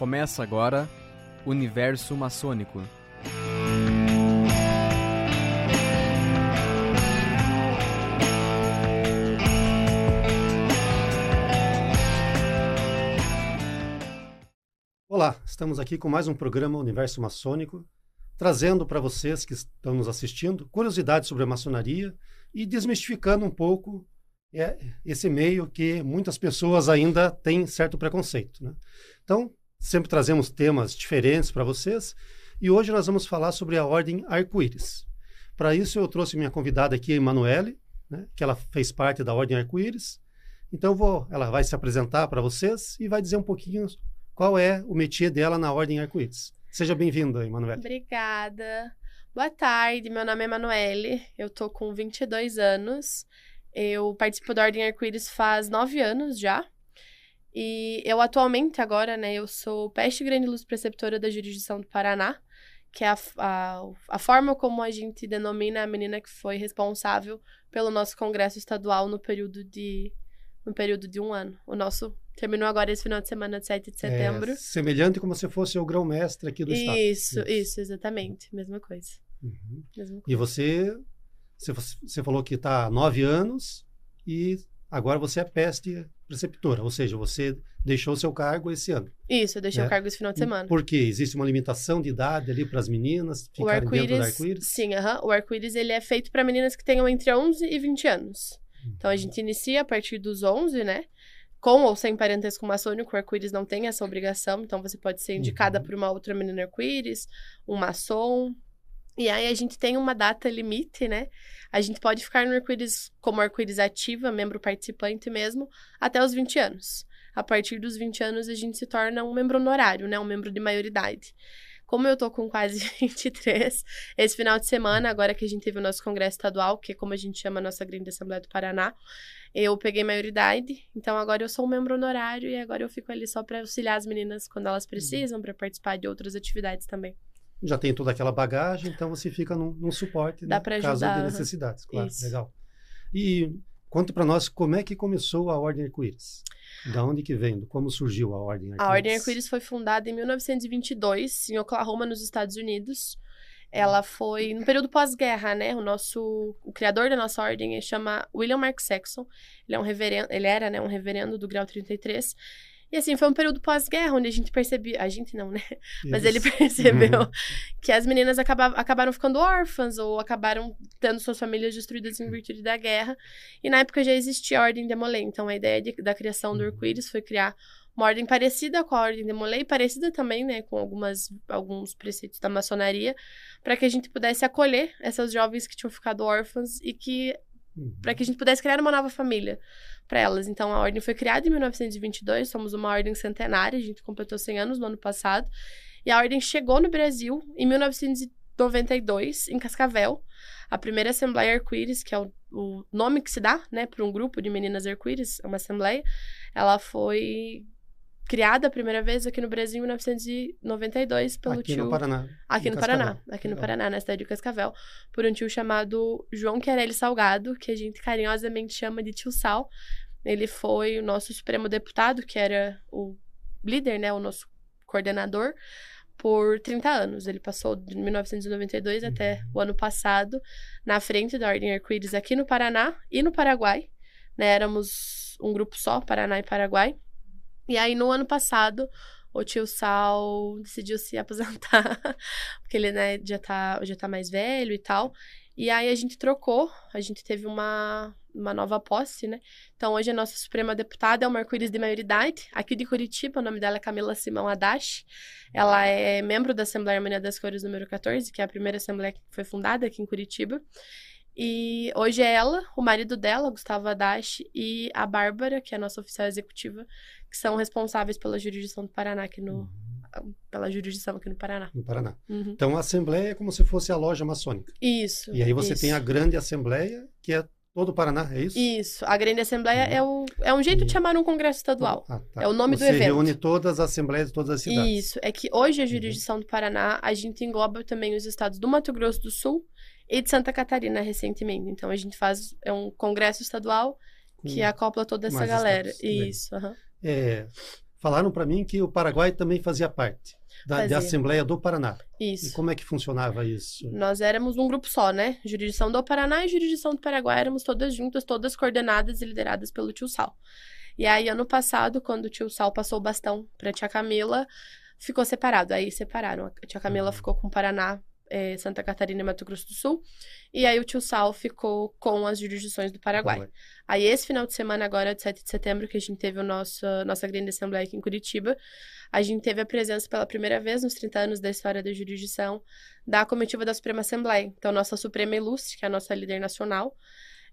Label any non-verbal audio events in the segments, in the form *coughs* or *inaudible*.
Começa agora Universo Maçônico. Olá, estamos aqui com mais um programa Universo Maçônico, trazendo para vocês que estão nos assistindo curiosidades sobre a maçonaria e desmistificando um pouco é, esse meio que muitas pessoas ainda têm certo preconceito. Né? Então, sempre trazemos temas diferentes para vocês e hoje nós vamos falar sobre a Ordem Arco-Íris. Para isso, eu trouxe minha convidada aqui, a Emanuele, né, que ela fez parte da Ordem Arco-Íris. Então, vou, ela vai se apresentar para vocês e vai dizer um pouquinho qual é o métier dela na Ordem Arco-Íris. Seja bem-vinda, Emanuele. Obrigada. Boa tarde, meu nome é Emanuele, eu tô com 22 anos. Eu participo da Ordem Arco-Íris faz nove anos já. E eu atualmente agora, né, eu sou peste grande luz preceptora da jurisdição do Paraná, que é a, a, a forma como a gente denomina a menina que foi responsável pelo nosso congresso estadual no período de no período de um ano. O nosso terminou agora esse final de semana de 7 de setembro. É, semelhante como se fosse o grão-mestre aqui do isso, estado. Isso, isso, exatamente. Mesma coisa. Uhum. Mesma coisa. E você, você, você falou que está há nove anos e agora você é peste preceptora, ou seja, você deixou seu cargo esse ano. Isso, eu deixei É. o cargo esse final de semana. Por quê? Existe uma limitação de idade ali para as meninas ficarem dentro do arco-íris, sim, aham. o arco-íris ele é feito para meninas que tenham entre 11 e 20 anos. Então a gente inicia a partir dos 11, né? Com ou sem parentesco maçônico, o arco-íris não tem essa obrigação, então você pode ser indicada Uhum. por uma outra menina arco-íris, um maçom. E aí a gente tem uma data limite, né? A gente pode ficar no arco-íris como arco-íris ativa, membro participante mesmo, até os 20 anos. A partir dos 20 anos a gente se torna um membro honorário, né? Um membro de maioridade. Como eu tô com quase *laughs* 23, esse final de semana, agora que a gente teve o nosso congresso estadual, que é como a gente chama a nossa grande Assembleia do Paraná, eu peguei maioridade, então agora eu sou um membro honorário e agora eu fico ali só para auxiliar as meninas quando elas precisam, para participar de outras atividades também. Já tem toda aquela bagagem, então você fica num, num suporte Dá né, caso de necessidades. Claro, Isso. legal. E conta para nós como é que começou a Ordem Arco-Íris. Da onde que vem? Como surgiu a Ordem Arco-Íris? A Ordem Arco-Íris foi fundada em 1922, em Oklahoma, nos Estados Unidos. Ela foi no período pós-guerra, né? O nosso o criador da nossa ordem chama William Mark Saxon. Ele é um reverendo, ele era, né, um reverendo do grau 33. E assim, foi um período pós-guerra onde a gente percebia, a gente não, né? Mas ele Isso. percebeu Uhum. que as meninas acaba- acabaram ficando órfãs ou acabaram tendo suas famílias destruídas em virtude da guerra. E na época já existia a Ordem de Molay. Então a ideia de- da criação do Uhum. arco-íris foi criar uma ordem parecida com a Ordem de Molay, parecida também, né, com algumas, alguns preceitos da maçonaria, para que a gente pudesse acolher essas jovens que tinham ficado órfãs e que Uhum. para que a gente pudesse criar uma nova família para elas. Então, a ordem foi criada em 1922, somos uma ordem centenária, a gente completou 100 anos no ano passado. E a ordem chegou no Brasil em 1992, em Cascavel. A primeira Assembleia Arco-Íris, que é o, o nome que se dá, né, para um grupo de meninas arco-íris, é uma assembleia, ela foi criada a primeira vez aqui no Brasil em 1992 pelo Aqui tio no Paraná. Aqui no Cascavel. Paraná, aqui no. Paraná, na cidade de Cascavel, por um tio chamado João Querelli Salgado, que a gente carinhosamente chama de tio Sal. Ele foi o nosso supremo deputado, que era o líder, né, o nosso coordenador, por 30 anos. Ele passou de 1992 até Uhum. o ano passado na frente da Ordem Arco-Íris aqui no Paraná e no Paraguai. Né, éramos um grupo só, Paraná e Paraguai. E aí, no ano passado, o tio Sal *laughs* decidiu se aposentar, porque ele, né, já tá, já tá mais velho e tal. E aí a gente trocou, a gente teve uma, uma nova posse, né? Então hoje a nossa Suprema Deputada é uma arco-íris de maioridade, aqui de Curitiba, o nome dela é Camila Simão Adachi. Ela é membro da Assembleia Harmonia das Cores número 14, que é a primeira assembleia que foi fundada aqui em Curitiba. E hoje é ela, o marido dela, Gustavo Adachi, e a Bárbara, que é a nossa oficial executiva, que são responsáveis pela jurisdição do Paraná aqui no, Uhum. pela jurisdição aqui no Paraná. No Paraná. Uhum. Então a Assembleia é como se fosse a loja maçônica. Isso. E aí você isso. tem a grande Assembleia, que é todo o Paraná, é isso? Isso. A Grande Assembleia Uhum. é, o, é um jeito E- de chamar um congresso estadual. Ah, tá. É o nome do você evento. reúne todas as assembleias de todas as cidades. Isso. É que hoje a jurisdição do Paraná, a gente engloba também os estados do Mato Grosso do Sul e de Santa Catarina recentemente. Então a gente faz é um congresso estadual que Com- acopla toda essa galera. Legal. Isso. aham. É, falaram para mim que o Paraguai também fazia parte da, da. Assembleia do Paraná. E Isso. como é que funcionava isso? Nós éramos um grupo só, né? Jurisdição do Paraná e jurisdição do Paraguai éramos todas juntas, todas coordenadas e lideradas pelo tio Sal. E aí, ano passado, quando o tio Sal passou o bastão pra tia Camila, ficou separado. Aí separaram. A tia Camila Uhum. ficou com o Paraná, eh, Santa Catarina e Mato Grosso do Sul. E aí o tio Sal ficou com as jurisdições do Paraguai. Aí, esse final de semana, agora, de 7 de setembro, que a gente teve a nossa, nossa grande assembleia aqui em Curitiba, a gente teve a presença pela primeira vez nos 30 anos da história da jurisdição da comitiva da Suprema Assembleia. Então, nossa Suprema Ilustre, que é a nossa líder nacional,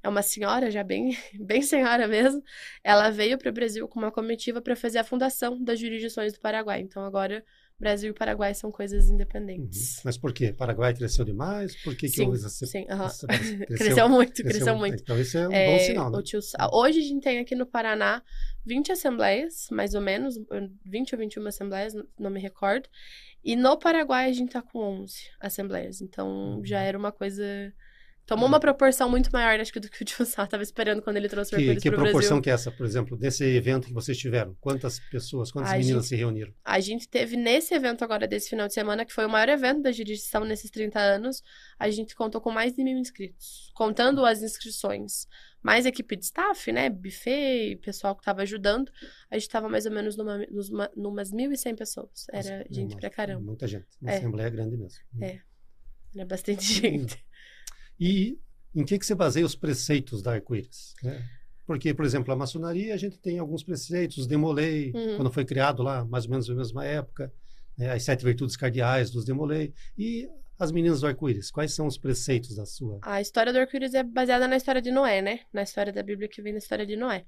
é uma senhora, já bem, *laughs* bem senhora mesmo, ela veio para o Brasil com uma comitiva para fazer a fundação das jurisdições do Paraguai. Então, agora, Brasil e Paraguai são coisas Uhum. independentes. Mas por quê? Paraguai cresceu demais? Por que, que Sim, houve essa sim, aham. essa- Cresceu, *laughs* muito, cresceu, muito. Então isso é um É, bom sinal, né? tio Sal- Hoje a gente tem aqui no Paraná 20 assembleias, mais ou menos, 20 ou 21 assembleias, não me recordo. E no Paraguai a gente tá com 11 assembleias. Então Uhum. já era uma coisa. Tomou uma proporção muito maior, acho que, do que o tio Sal tava esperando quando ele trouxe o Que, arco-íris que pro proporção Brasil. que é essa, por exemplo, desse evento que vocês tiveram? Quantas pessoas, quantas Ai, meninas gente, se reuniram? A gente teve nesse evento agora, desse final de semana, que foi o maior evento da jurisdição nesses 30 anos, a gente contou com mais de mil inscritos. Contando as inscrições, mais equipe de staff, né, buffet, pessoal que estava ajudando, a gente tava mais ou menos numa, nos, uma- numas 1.100 pessoas. Era Nossa, gente nossa, pra caramba. Muita gente. Uma É. assembleia grande mesmo. É. Era bastante gente. E em que, que você baseia os preceitos da arco-íris? né? Porque, por exemplo, a maçonaria, a gente tem alguns preceitos, os Demolei, Uhum. quando foi criado lá, mais ou menos na mesma época, né, as sete virtudes cardeais dos Demolei, e as meninas do arco-íris, quais são os preceitos da sua? A história do arco-íris é baseada na história de Noé, né? Na história da Bíblia que vem na história de Noé.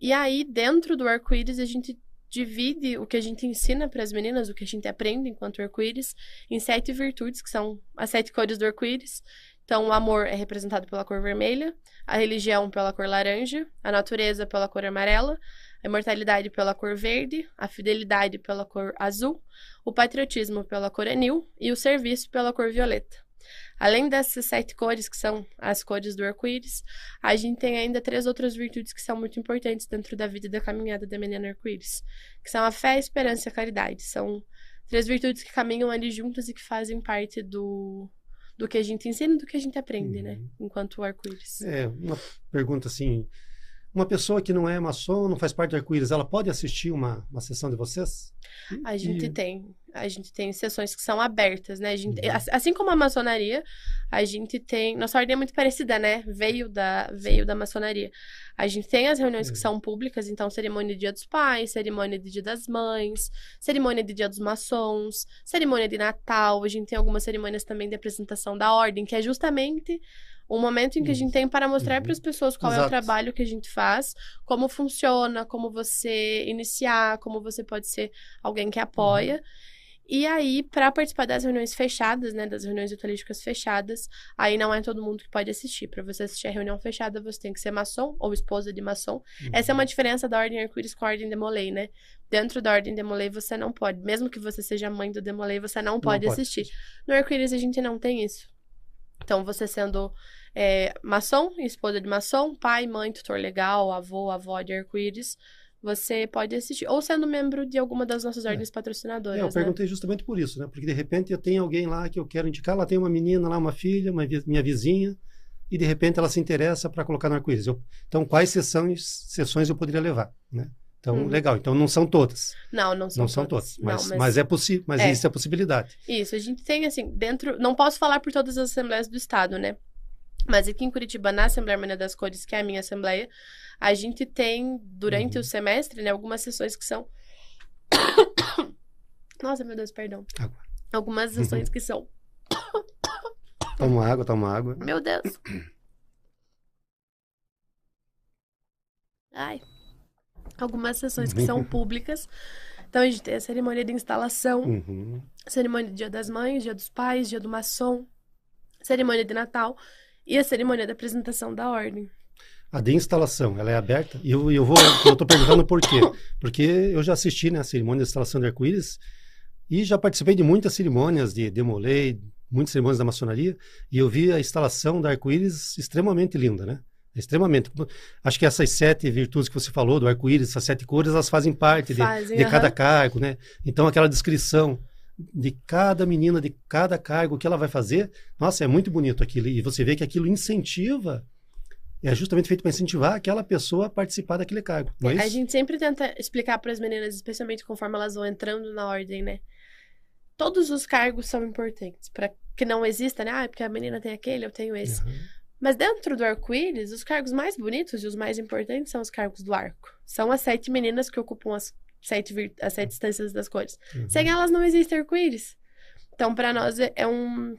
E aí, dentro do arco-íris, a gente divide o que a gente ensina para as meninas, o que a gente aprende enquanto arco-íris, em sete virtudes, que são as sete cores do arco-íris. Então, o amor é representado pela cor vermelha, a religião pela cor laranja, a natureza pela cor amarela, a imortalidade pela cor verde, a fidelidade pela cor azul, o patriotismo pela cor anil e o serviço pela cor violeta. Além dessas sete cores, que são as cores do arco-íris, a gente tem ainda três outras virtudes que são muito importantes dentro da vida e da caminhada da menina arco-íris, que são a fé, a esperança e a caridade. São três virtudes que caminham ali juntas e que fazem parte do, do que a gente ensina e do que a gente aprende, né? Enquanto arco-íris. É, uma pergunta assim, uma pessoa que não é maçom, não faz parte do arco-íris, ela pode assistir uma, uma sessão de vocês? A gente E- tem. A gente tem sessões que são abertas, né? A gente, Uhum. ass- Assim como a maçonaria, a gente tem. Nossa ordem é muito parecida, né? Veio da, veio da maçonaria. A gente tem as reuniões que Uhum. são públicas, então cerimônia de Dia dos Pais, cerimônia de Dia das Mães, cerimônia de Dia dos Maçons, cerimônia de Natal. A gente tem algumas cerimônias também de apresentação da ordem, que é justamente um momento em que a gente tem para mostrar Uhum. para as pessoas qual é o Exato. trabalho que a gente faz, como funciona, como você iniciar, como você pode ser alguém que apoia. Uhum. E aí, para participar das reuniões fechadas, né, das reuniões ritualísticas fechadas, aí não é todo mundo que pode assistir. Para você assistir a reunião fechada, você tem que ser maçom ou esposa de maçom. Essa é uma diferença da Ordem Arco-Íris com a Ordem Demolei, né? Dentro da Ordem Demolei, você não pode, mesmo que você seja mãe do Demolei, você não pode assistir. No Arco-Íris, a gente não tem isso. Então, você sendo é, maçom, esposa de maçom, pai, mãe, tutor legal, avô, avó de arco-íris, você pode assistir. Ou sendo membro de alguma das nossas ordens patrocinadoras, É, eu né? perguntei justamente por isso, né? Porque de repente eu tenho alguém lá que eu quero indicar, lá tem uma menina lá, uma filha, uma vi- minha vizinha, e de repente ela se interessa para colocar no arco-íris. Então, quais sessões, sessões eu poderia levar, né? Então, Uhum. legal. Então, não são todas. Não, não são não são todas. todas. Mas, Não, mas... é possível, mas É. existe a possibilidade. Isso, a gente tem, assim, dentro... Não posso falar por todas as assembleias do Estado, né? Mas aqui em Curitiba, na Assembleia Harmonia das Cores, que é a minha assembleia, a gente tem, durante Uhum. o semestre, né, algumas sessões que são... *coughs* Nossa, meu Deus, perdão. Água. Algumas sessões que são... *coughs* Toma água, toma água. Meu Deus. *coughs* Ai. Algumas sessões que são *laughs* públicas. Então, a gente tem a cerimônia de instalação, Uhum. cerimônia de Dia das Mães, Dia dos Pais, Dia do Maçom, cerimônia de Natal e a cerimônia da apresentação da ordem. A de instalação, ela é aberta? E eu, eu vou, eu tô perguntando por quê? Porque eu já assisti, né, a cerimônia de instalação de arco-íris e já participei de muitas cerimônias de demolei, muitas cerimônias da maçonaria, e eu vi a instalação da arco-íris extremamente linda, né? Extremamente. Acho que essas sete virtudes que você falou, do arco-íris, essas sete cores, elas fazem parte Fazem, de, de cada cargo, né? Então, aquela descrição de cada menina, de cada cargo que ela vai fazer, nossa, é muito bonito aquilo. E você vê que aquilo incentiva, é justamente feito para incentivar aquela pessoa a participar daquele cargo. Não é A isso? gente sempre tenta explicar para as meninas, especialmente conforme elas vão entrando na ordem, né? Todos os cargos são importantes, para que não exista, né? Ah, porque a menina tem aquele, eu tenho esse. Aham. Mas dentro do arco-íris, os cargos mais bonitos e os mais importantes são os cargos do arco. São as sete meninas que ocupam as sete, as sete instâncias das cores. Uhum. Sem elas não existe arco-íris. Então, para nós, é é um,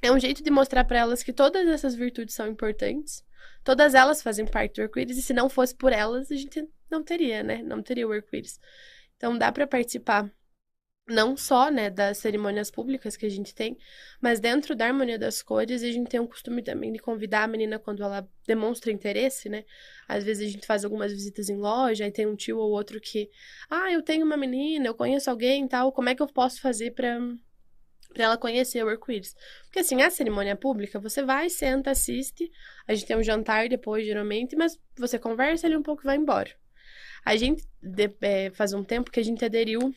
é um jeito de mostrar para elas que todas essas virtudes são importantes. Todas elas fazem parte do arco-íris. E se não fosse por elas, a gente não teria, né? Não teria o arco-íris. Então, dá para participar não só, né, das cerimônias públicas que a gente tem, mas dentro da harmonia das cores, a gente tem um costume também de convidar a menina quando ela demonstra interesse, né? Às vezes a gente faz algumas visitas em loja, aí tem um tio ou outro que, ah, eu tenho uma menina, eu conheço alguém e tal, como é que eu posso fazer pra para ela conhecer o arco-íris? Porque assim, a cerimônia pública, você vai, senta, assiste, a gente tem um jantar depois, geralmente, mas você conversa ali um pouco e vai embora. A gente, de, é, faz um tempo que a gente aderiu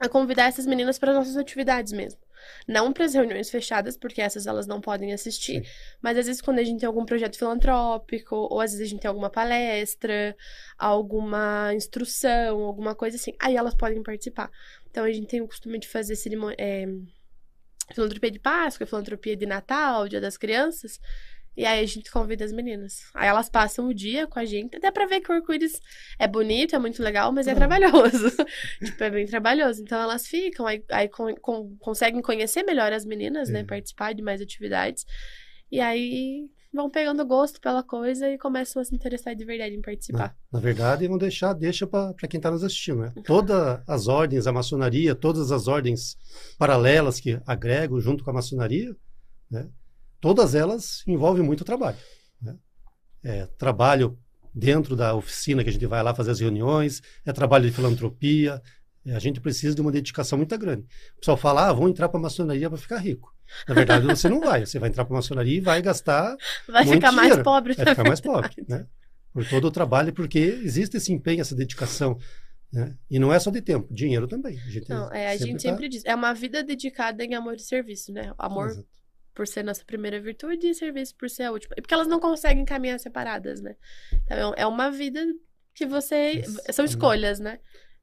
a convidar essas meninas para nossas atividades mesmo. Não para as reuniões fechadas, porque essas elas não podem assistir, mas às vezes quando a gente tem algum projeto filantrópico, ou às vezes a gente tem alguma palestra, alguma instrução, alguma coisa assim, aí elas podem participar. Então a gente tem o costume de fazer cerimônia, é, filantropia de Páscoa, filantropia de Natal, Dia das Crianças. E aí a gente convida as meninas. Aí elas passam o dia com a gente. Até pra ver que o arco-íris é bonito, é muito legal, mas é Uhum. trabalhoso. *laughs* tipo, é bem trabalhoso. Então elas ficam, aí, aí con- con- conseguem conhecer melhor as meninas, né? É. Participar de mais atividades. E aí vão pegando gosto pela coisa e começam a se interessar de verdade em participar. Na verdade, vão deixar, deixa para quem está nos assistindo, né? Todas as ordens, a maçonaria, todas as ordens paralelas que agregam junto com a maçonaria, né? Todas elas envolvem muito trabalho. Né? É trabalho dentro da oficina que a gente vai lá fazer as reuniões, é trabalho de filantropia. é, a gente precisa de uma dedicação muito grande. O pessoal fala, ah, vão entrar para a maçonaria para ficar rico. Na verdade, você não vai. Você vai entrar para a maçonaria e vai gastar Vai Muito ficar mais dinheiro. pobre vai ficar mais pobre, né? Por todo o trabalho, porque existe esse empenho, essa dedicação, né? E não é só de tempo, dinheiro também. A gente Não, é, a gente tá- sempre diz, é uma vida dedicada em amor e serviço, né? Amor Exato. Por ser nossa primeira virtude e serviço por ser a última. Porque elas não conseguem caminhar separadas, né? Então é uma vida que você. Isso, São é. escolhas, né?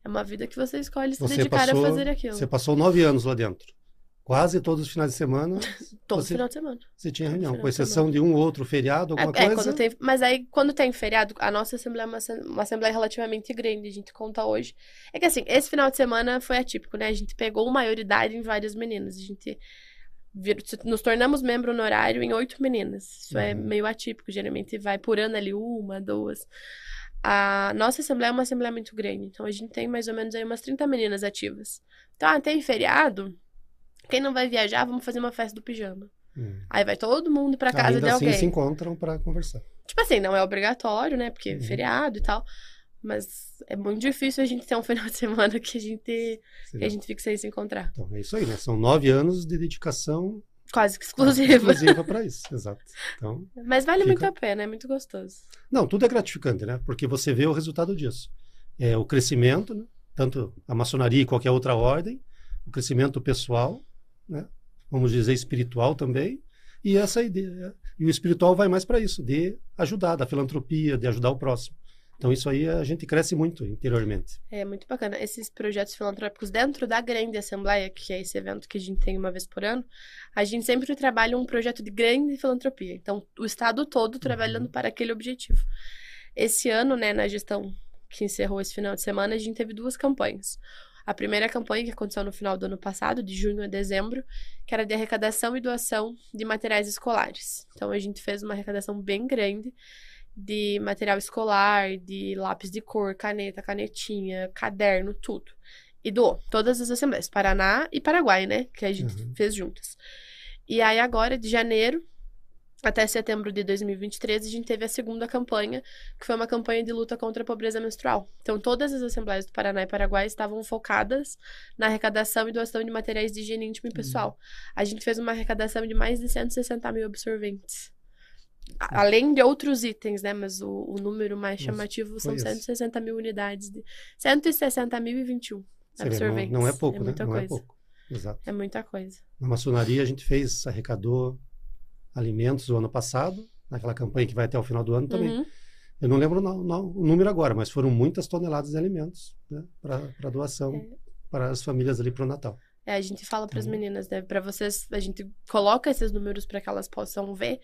É uma vida que você escolhe se Você dedicar passou, a fazer aquilo. você passou nove anos lá dentro. Quase todos os finais de semana *laughs* Todo você- final de semana. você tinha reunião, com de exceção de um ou outro feriado, É, alguma é, coisa. quando tem, mas aí, quando tem feriado, a nossa assembleia é uma, uma assembleia relativamente grande, a gente conta hoje. É que assim, esse final de semana foi atípico, né? A gente pegou maioridade em várias meninas. A gente vir- nos tornamos membro honorário em oito meninas. Isso é Uhum. meio atípico, geralmente vai por ano ali uma, duas. A nossa assembleia é uma assembleia muito grande, então a gente tem mais ou menos aí umas 30 meninas ativas. Então, ah, tem feriado, quem não vai viajar, vamos fazer uma festa do pijama. Hum. Aí vai todo mundo pra casa Ainda de assim alguém. se encontram para conversar. Tipo assim, não é obrigatório, né? Porque é Uhum. feriado e tal. Mas é muito difícil a gente ter um final de semana que a gente, que a gente fique sem se encontrar. Então, é isso aí, né? São nove anos de dedicação Quase que exclusiva. exclusiva para isso. Exato. Então, Mas vale Fica- muito a pena, é muito gostoso. Não, tudo é gratificante, né? Porque você vê o resultado disso. É o crescimento, né? tanto a maçonaria e qualquer outra ordem, o crescimento pessoal, né? Vamos dizer espiritual também, e essa ideia. E o espiritual vai mais para isso, de ajudar, da filantropia, de ajudar o próximo. Então isso aí a gente cresce muito interiormente. É muito bacana. Esses projetos filantrópicos dentro da grande assembleia, que é esse evento que a gente tem uma vez por ano, a gente sempre trabalha um projeto de grande filantropia. Então, o estado todo trabalhando para aquele objetivo. Esse ano, né, na gestão que encerrou esse final de semana, a gente teve duas campanhas. A primeira campanha, que aconteceu no final do ano passado, de junho a dezembro, que era de arrecadação e doação de materiais escolares. Então, a gente fez uma arrecadação bem grande de material escolar, de lápis de cor, caneta, canetinha, caderno, tudo. E doou. Todas as assembleias, Paraná e Paraguai, né? Que a gente Uhum. fez juntas. E aí, agora, de janeiro até setembro de 2023, a gente teve a segunda campanha, que foi uma campanha de luta contra a pobreza menstrual. Então, todas as assembleias do Paraná e Paraguai estavam focadas na arrecadação e doação de materiais de higiene íntima e pessoal. A gente fez uma arrecadação de mais de 160 mil absorventes. Além de outros itens, né? Mas o, o número mais chamativo são foi esse. 160 mil unidades. De, 160.021 Você vê, absorventes. não, não é pouco, né? muita Não é coisa. pouco. Exato. É muita coisa. Na maçonaria a gente fez, arrecadou alimentos o ano passado, naquela campanha que vai até o final do ano também. Uhum. Eu não lembro não- não- o número agora, mas foram muitas toneladas de alimentos né, para doação É. para as famílias ali para o Natal. É, a gente fala para as Uhum. meninas, né? Para vocês, a gente coloca esses números para que elas possam ver,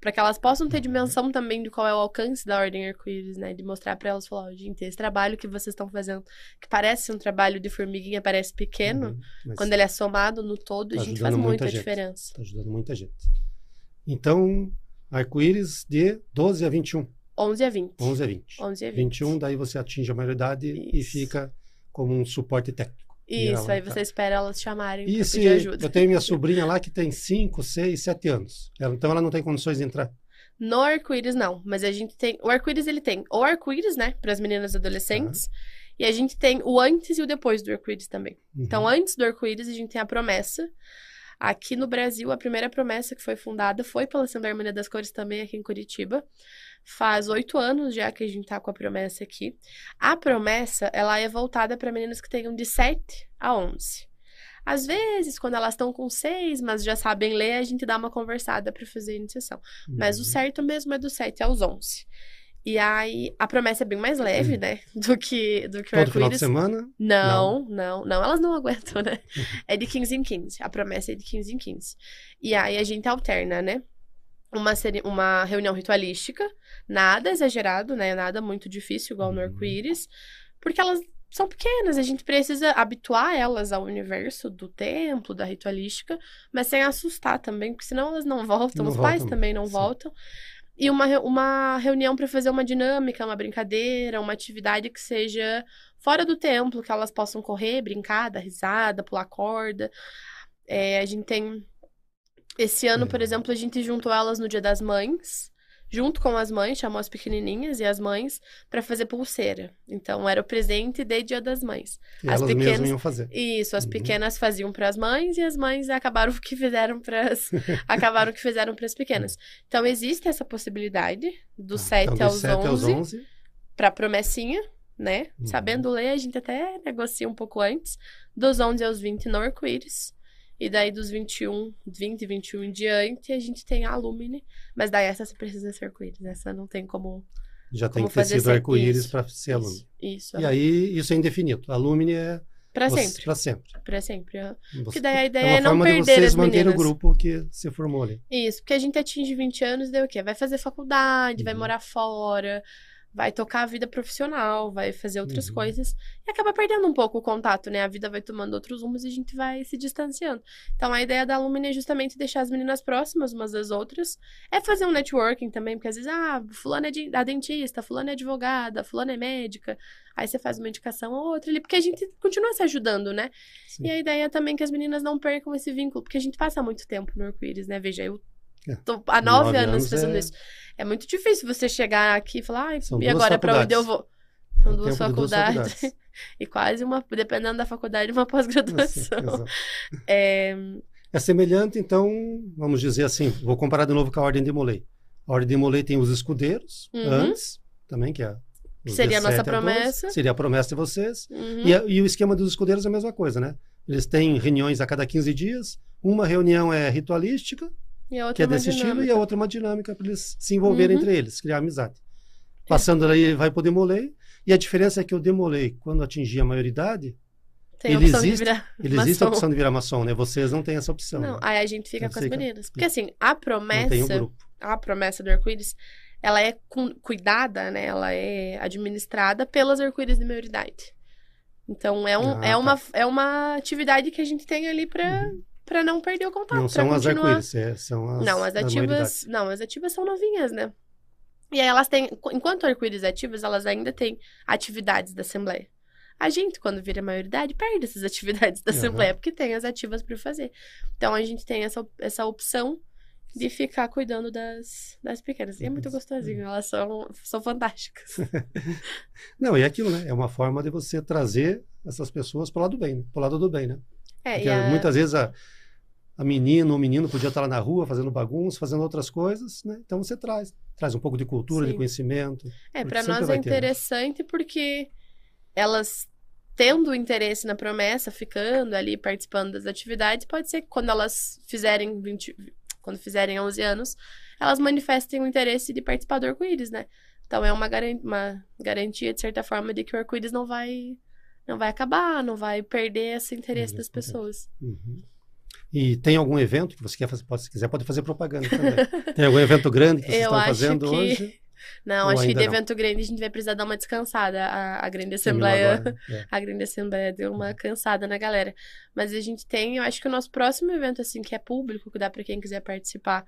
para que elas possam ter Uhum. dimensão também de qual é o alcance da Ordem Arco-Íris, né? De mostrar para elas, falar, ó, gente, esse trabalho que vocês estão fazendo, que parece um trabalho de formiguinha, parece pequeno, Uhum, quando ele é somado no todo, Tá a gente faz muita diferença. está ajudando muita gente. Então, arco-íris de 12 a 21, 11 a 20. 11 a 20. 11 a 20. 21, daí você atinge a maioridade e Isso. fica como um suporte técnico. Isso, aí você espera elas chamarem E pra se pedir ajuda. eu tenho minha sobrinha lá que tem 5, 6, 7 anos. Ela- então ela não tem condições de entrar. No arco-íris, não. Mas a gente tem. O arco-íris, ele tem o arco-íris, né? Para as meninas e adolescentes. E a gente tem o antes e o depois do arco-íris também. Uhum. Então, antes do arco-íris, a gente tem a promessa. Aqui no Brasil, a primeira promessa que foi fundada foi pela Assembleia Harmonia das Cores também aqui em Curitiba. Faz oito anos já que a gente tá com a promessa aqui. A promessa, ela é voltada para meninas que tenham de 7 a 11. Às vezes, quando elas estão com 6, mas já sabem ler, a gente dá uma conversada para fazer a iniciação. Mas o Uhum. certo mesmo é do 7 aos 11. E aí, a promessa é bem mais leve, né? *laughs* Do que, do que o Todo final de arco-íris. semana, Não, não, não, elas não aguentam, né? É de 15 em 15. A promessa é de 15 em 15. E aí a gente alterna, né? Uma, seri- uma reunião ritualística, nada exagerado, né? Nada muito difícil, igual no Uhum. arco-íris, porque elas são pequenas, a gente precisa habituar elas ao universo do templo, da ritualística, mas sem assustar também, porque senão elas não voltam, Não os pais também não sim. voltam. E uma, uma reunião para fazer uma dinâmica, uma brincadeira, uma atividade que seja fora do templo, que elas possam correr, brincar, dar risada, pular corda. É, a gente tem. Esse ano, por É. exemplo, a gente juntou elas no Dia das Mães, junto com as mães, chamou as pequenininhas e as mães para fazer pulseira. Então, era o presente de Dia das Mães. que As elas pequenas- mesmas iam fazer. Isso, as Uhum. pequenas faziam para as mães e as mães acabaram *laughs* que fizeram para as *laughs* acabaram que fizeram para as pequenas. Então existe essa possibilidade dos Tá, 7 então, aos dos 7 aos 11 11. para promessinha, né? Uhum. Sabendo ler, a gente até negocia um pouco antes. Dos 11 aos 20 no arco-íris. E daí dos 21, 20 e 21 em diante, a gente tem a Alumine. Mas daí essa você precisa ser arco-íris. Essa não tem como. Já tem Como que ter sido arco-íris para ser aluno. Isso, isso. E aí, isso é indefinido. Alumni é você- sempre. Pra sempre. Pra sempre. Você- Porque daí a ideia é é, não forma de perder vocês as manterem o grupo que se formou ali. Isso, porque a gente atinge 20 anos, daí o quê? Vai fazer faculdade, vai Uhum. morar fora, vai tocar a vida profissional, vai fazer outras Uhum. coisas. E acaba perdendo um pouco o contato, né? A vida vai tomando outros rumos e a gente vai se distanciando. Então a ideia da Alumni é justamente deixar as meninas próximas umas das outras. É fazer um networking também, porque às vezes, ah, fulano é de- a dentista, fulano é advogada, fulano é médica. Aí você faz uma indicação ou outra ali, porque a gente continua se ajudando, né? Sim. E a ideia é também que as meninas não percam esse vínculo, porque a gente passa muito tempo no arco-íris, né? Veja, eu. Tô há nove, Nove anos, anos fazendo é- isso. É muito difícil você chegar aqui e falar, São e agora pra onde eu faculdades. vou? São duas de duas faculdades. faculdades. *laughs* e quase uma, dependendo da faculdade, uma *laughs* pós-graduação. É, É semelhante, então, vamos dizer assim, vou comparar de novo com a Ordem de Molay. A Ordem de Molay tem os escudeiros, Uhum. antes, também, que é... Seria a nossa 17 a 12, promessa. seria a promessa de vocês. uhum, E, a- e o esquema dos escudeiros é a mesma coisa, né? Eles têm reuniões a cada 15 dias. Uma reunião é ritualística, que é uma desse estilo, e dinâmica. a outra é uma dinâmica para eles se envolverem Uhum. entre eles, criar amizade. Passando daí, vai para o Demolei. E a diferença é que o Demolei, quando atingir a maioridade, Tem a ele opção existe- de virar ele existe a maçom. opção de virar maçom, né? Vocês não têm essa opção. Não, né? aí a gente fica com as meninas. Porque assim, a promessa, grupo. a promessa do arco-íris, ela é cu- cuidada, né? Ela é administrada pelas arco-íris de maioridade. Então, é, um, Ah, é, tá. uma, é uma atividade que a gente tem ali pra, Uhum. Pra não perder o contato. Não são as continuar. arco-íris, é- são as Não, as ativas. Não, as ativas são novinhas, né? E aí elas têm. Enquanto arco-íris ativas, elas ainda têm atividades da Assembleia. A gente, quando vira maioridade, perde essas *laughs* atividades da Aham. Assembleia, porque tem as ativas para fazer. Então a gente tem essa, essa opção de ficar cuidando das, das pequenas. E é muito Uhum. gostosinho, elas são, são fantásticas. *laughs* Não, e é aquilo, né? É uma forma de você trazer essas pessoas para o lado do bem, né? Pro lado do bem, né? É, Porque a- muitas vezes a, a menina ou o menino podia estar lá na rua fazendo bagunça, fazendo outras coisas, né? Então você traz, traz um pouco de cultura, Sim. de conhecimento. É, para nós é ter, né? interessante porque elas tendo interesse na promessa, ficando ali participando das atividades, pode ser que quando elas fizerem 20, quando fizerem 11 anos, elas manifestem o interesse de participar do arco-íris, né? Então é uma, garan- uma garantia de certa forma de que o arco-íris não vai não vai acabar, não vai perder esse interesse das pessoas. Uhum. E tem algum evento que você quer fazer? Pode, se quiser, pode fazer propaganda também. *laughs* tem algum evento grande que vocês Eu estão fazendo que- hoje? Não, Ou acho que de não? evento grande a gente vai precisar dar uma descansada. A, a grande assembleia agora, *laughs* é. a grande assembleia deu Uhum. uma cansada na galera. Mas a gente tem, eu acho que o nosso próximo evento, assim, que é público, que dá pra quem quiser participar,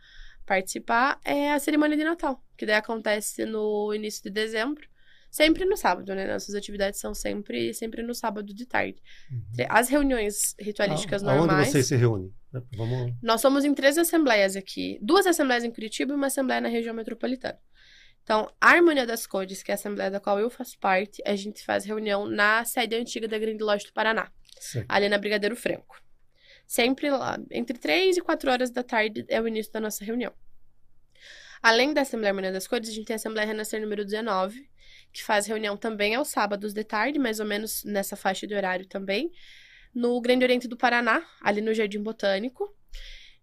participar, é a cerimônia de Natal, que daí acontece no início de dezembro. Sempre no sábado, né? Nossas atividades são sempre, sempre no sábado de tarde. Uhum. As reuniões ritualísticas A- Aonde normais. vocês se reúnem? Vamos... Nós somos em três assembleias aqui. Duas assembleias em Curitiba e uma assembleia na região metropolitana. Então, a Harmonia das Cores, que é a assembleia da qual eu faço parte, a gente faz reunião na sede antiga da Grande Loja do Paraná, Certo. ali na Brigadeiro Franco. Sempre lá, entre 3 e 4 horas da tarde é o início da nossa reunião. Além da Assembleia Harmonia das Cores, a gente tem a Assembleia Renascer número 19, que faz reunião também aos sábados de tarde, mais ou menos nessa faixa de horário também, no Grande Oriente do Paraná, ali no Jardim Botânico.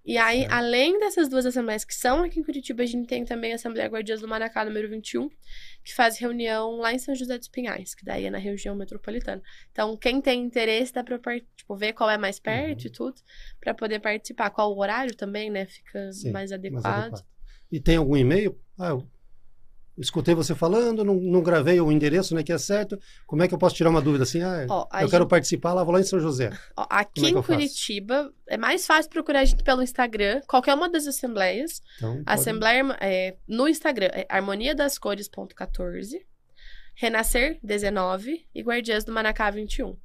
E aí, Certo. além dessas duas assembleias que são aqui em Curitiba, a gente tem também a Assembleia Guardiãs do Manacá, número 21, que faz reunião lá em São José dos Pinhais, que daí é na região metropolitana. Então, quem tem interesse, dá pra tipo, ver qual é mais perto Uhum. e tudo, pra poder participar. Qual o horário também, né? Fica Sim, mais mais adequado. adequado. E tem algum e-mail? Ah, eu escutei você falando, não, não gravei o endereço, né, que é certo. Como é que eu posso tirar uma dúvida assim? Ah, Ó, eu quero gente- participar lá, vou lá em São José. Ó, aqui Como é em? Curitiba, é mais fácil procurar a gente pelo Instagram, qualquer uma das assembleias. Então, Assembleia é, no Instagram é harmonia das cores.14, Renascer 19 e Guardiãs do Manacá 21.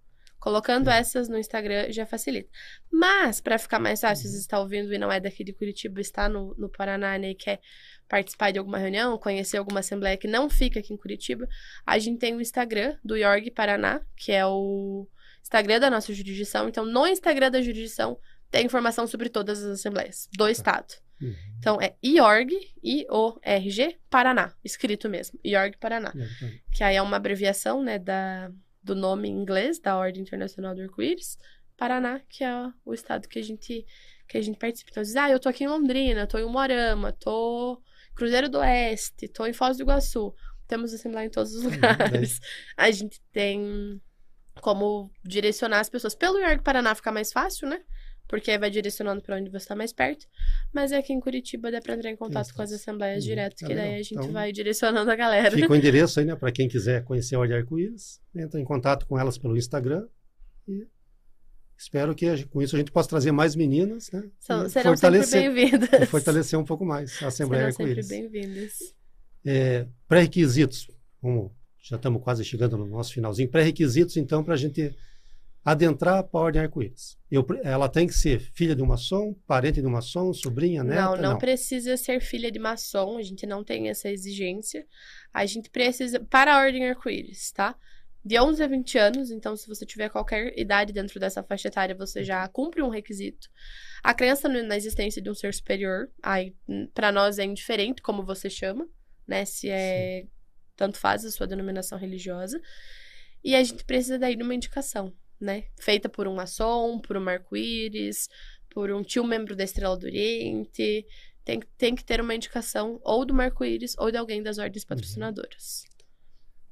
Colocando Sim. essas no Instagram já facilita. Mas, para ficar mais fácil, Uhum. se você está ouvindo e não é daqui de Curitiba, está no, no Paraná né, e quer participar de alguma reunião, conhecer alguma assembleia que não fica aqui em Curitiba, a gente tem o Instagram do IORG Paraná, que é o Instagram da nossa jurisdição. Então, no Instagram da jurisdição tem informação sobre todas as assembleias do estado. Uhum. Então é IORG, I-O-R-G, Paraná, escrito mesmo, IORG Paraná, Uhum. que aí é uma abreviação, né, da, do nome em inglês da Ordem Internacional do Arco-Íris, Paraná, que é o estado que a gente que a gente participa. Então, diz, ah, eu tô aqui em Londrina, tô em Umorama, tô Cruzeiro do Oeste, tô em Foz do Iguaçu. Temos assembleia em todos os lugares. A gente tem como direcionar as pessoas pelo IORG Paraná fica mais fácil, né? Porque aí vai direcionando pra onde você está mais perto. Mas aqui em Curitiba dá pra entrar em contato com as assembleias Uhum. direto, Ah, que daí legal. a gente Então, vai direcionando a galera. Fica o *laughs* endereço aí, né, para quem quiser conhecer a Ordem Arco-Íris, entra em contato com elas pelo Instagram e espero que com isso a gente possa trazer mais meninas, né? São, serão sempre fortalecer, bem-vindas. fortalecer um pouco mais a Assembleia Serão sempre Arco-Íris. bem-vindas. É, Pré-requisitos, já estamos quase chegando no nosso finalzinho. Pré-requisitos, então, para a gente adentrar para a Ordem Arco-Íris. Ela tem que ser filha de um maçom, parente de um maçom, sobrinha, neta? Não, não precisa ser filha de maçom, a gente não tem essa exigência. A gente precisa, para a Ordem Arco-Íris, tá? De 11 a 20 anos, então se você tiver qualquer idade dentro dessa faixa etária, você já cumpre um requisito. A crença na existência de um ser superior, aí para nós é indiferente como você chama, né? Se é tanto faz a sua denominação religiosa. E a gente precisa daí de uma indicação, né? Feita por um maçom, por um arco-íris, por um tio membro da Estrela do Oriente. Tem, tem que ter uma indicação ou do arco-íris ou de alguém das ordens patrocinadoras.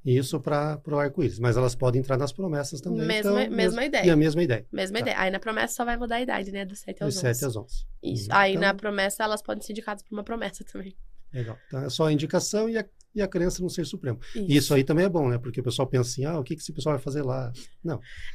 Isso para o arco-íris, mas elas podem entrar nas promessas também. Mesma- então, mesma mes- ideia. E a mesma ideia, Mesma Tá. ideia. Aí na promessa só vai mudar a idade, né? Dos 7 aos dos 11. 7 às 11. Isso. Uhum. Aí Então, na promessa elas podem ser indicadas por uma promessa também. Legal. Então é só a indicação e a, e a crença no ser supremo. E isso aí também é bom, né? Porque o pessoal pensa assim, ah, o que, que esse pessoal vai fazer lá?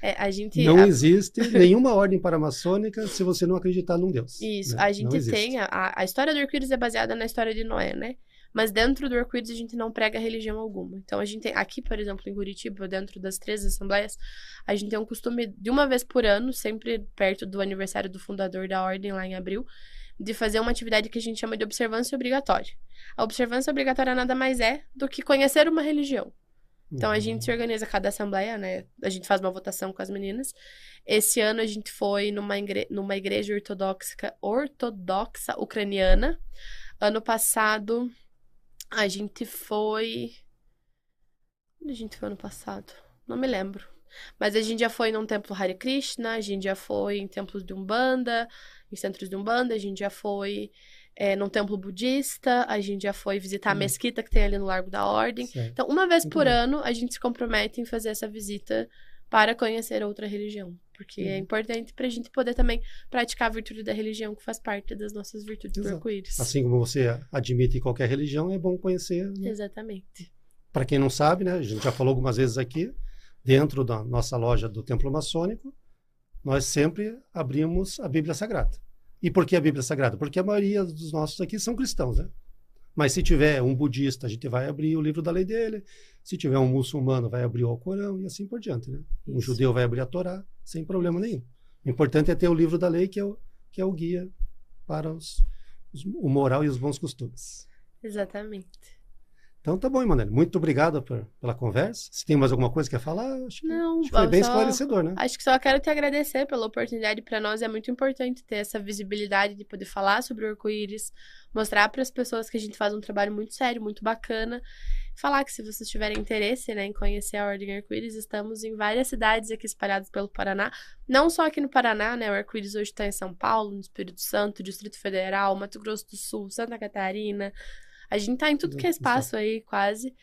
É, a gente. Não a- existe *laughs* nenhuma ordem paramaçônica se você não acreditar num Deus. Isso, né? a Não gente tem. A, a história do arco-íris é baseada na história de Noé, né? Mas dentro do arco-íris a gente não prega religião alguma. Então a gente tem. Aqui, por exemplo, em Curitiba, dentro das três assembleias, a gente tem um costume de uma vez por ano, sempre perto do aniversário do fundador da ordem, lá em abril, de fazer uma atividade que a gente chama de observância obrigatória. A observância obrigatória nada mais é do que conhecer uma religião. Então a gente se organiza cada assembleia, né? A gente faz uma votação com as meninas. Esse ano a gente foi numa, igre- numa igreja ortodoxa, ortodoxa ucraniana. Ano passado a gente foi. Onde a gente foi ano passado? Não me lembro. Mas a gente já foi num templo Hare Krishna, a gente já foi em templos de Umbanda, em centros de Umbanda, a gente já foi é, num templo budista, a gente já foi visitar a Hum. mesquita que tem ali no Largo da Ordem. Certo. Então, uma vez Muito por bom. ano, a gente se compromete em fazer essa visita para conhecer outra religião. Porque é Uhum. importante para a gente poder também praticar a virtude da religião, que faz parte das nossas virtudes Exato. arco-íris. Assim como você admite qualquer religião, é bom conhecer. né? Exatamente. Para quem não sabe, né, a gente já falou algumas vezes aqui, dentro da nossa loja do Templo Maçônico, nós sempre abrimos a Bíblia Sagrada. E por que a Bíblia Sagrada? Porque a maioria dos nossos aqui são cristãos, né? Mas se tiver um budista, a gente vai abrir o livro da lei dele. Se tiver um muçulmano, vai abrir o Alcorão e assim por diante, né? Um Isso. judeu vai abrir a Torá sem problema nenhum. O importante é ter o livro da lei, que é o, que é o guia para os, os- o moral e os bons costumes. Exatamente. Então tá bom, Emanuele. Muito obrigado por- pela conversa. Se tem mais alguma coisa que quer falar, acho que, Não, acho que foi bem só- esclarecedor, né? Acho que só quero te agradecer pela oportunidade. Para nós é muito importante ter essa visibilidade de poder falar sobre o arco-íris, mostrar para as pessoas que a gente faz um trabalho muito sério, muito bacana. Falar que se vocês tiverem interesse né, em conhecer a Ordem Arco-Íris, estamos em várias cidades aqui espalhadas pelo Paraná. Não só aqui no Paraná, né? O arco-íris hoje está em São Paulo, no Espírito Santo, Distrito Federal, Mato Grosso do Sul, Santa Catarina. A gente tá em tudo que é espaço aí, quase.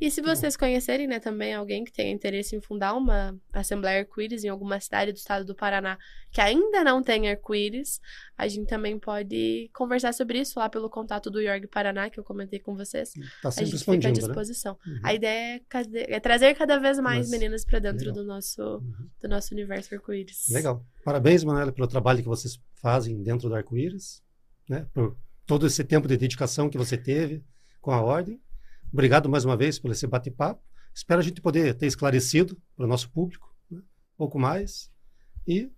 E se vocês conhecerem, né, também alguém que tenha interesse em fundar uma Assembleia Arco-Íris em alguma cidade do estado do Paraná que ainda não tem arco-íris, a gente também pode conversar sobre isso lá pelo contato do Yorg Paraná, que eu comentei com vocês. Está A sempre gente fica à né? disposição. Uhum. A ideia é, é trazer cada vez mais Mas- meninas para dentro legal. do nosso, Uhum. do nosso universo arco-íris. Legal. Parabéns, Manuela, pelo trabalho que vocês fazem dentro do Arco-Íris, né? Por todo esse tempo de dedicação que você teve com a Ordem. Obrigado mais uma vez por esse bate-papo. Espero a gente poder ter esclarecido para o nosso público né? um pouco mais. E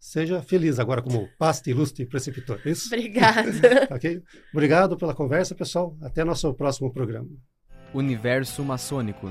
seja feliz agora como paste, ilustre e preceptor. É Isso? Obrigada. *laughs* ok? Obrigado pela conversa, pessoal. Até nosso próximo programa. Universo maçônico.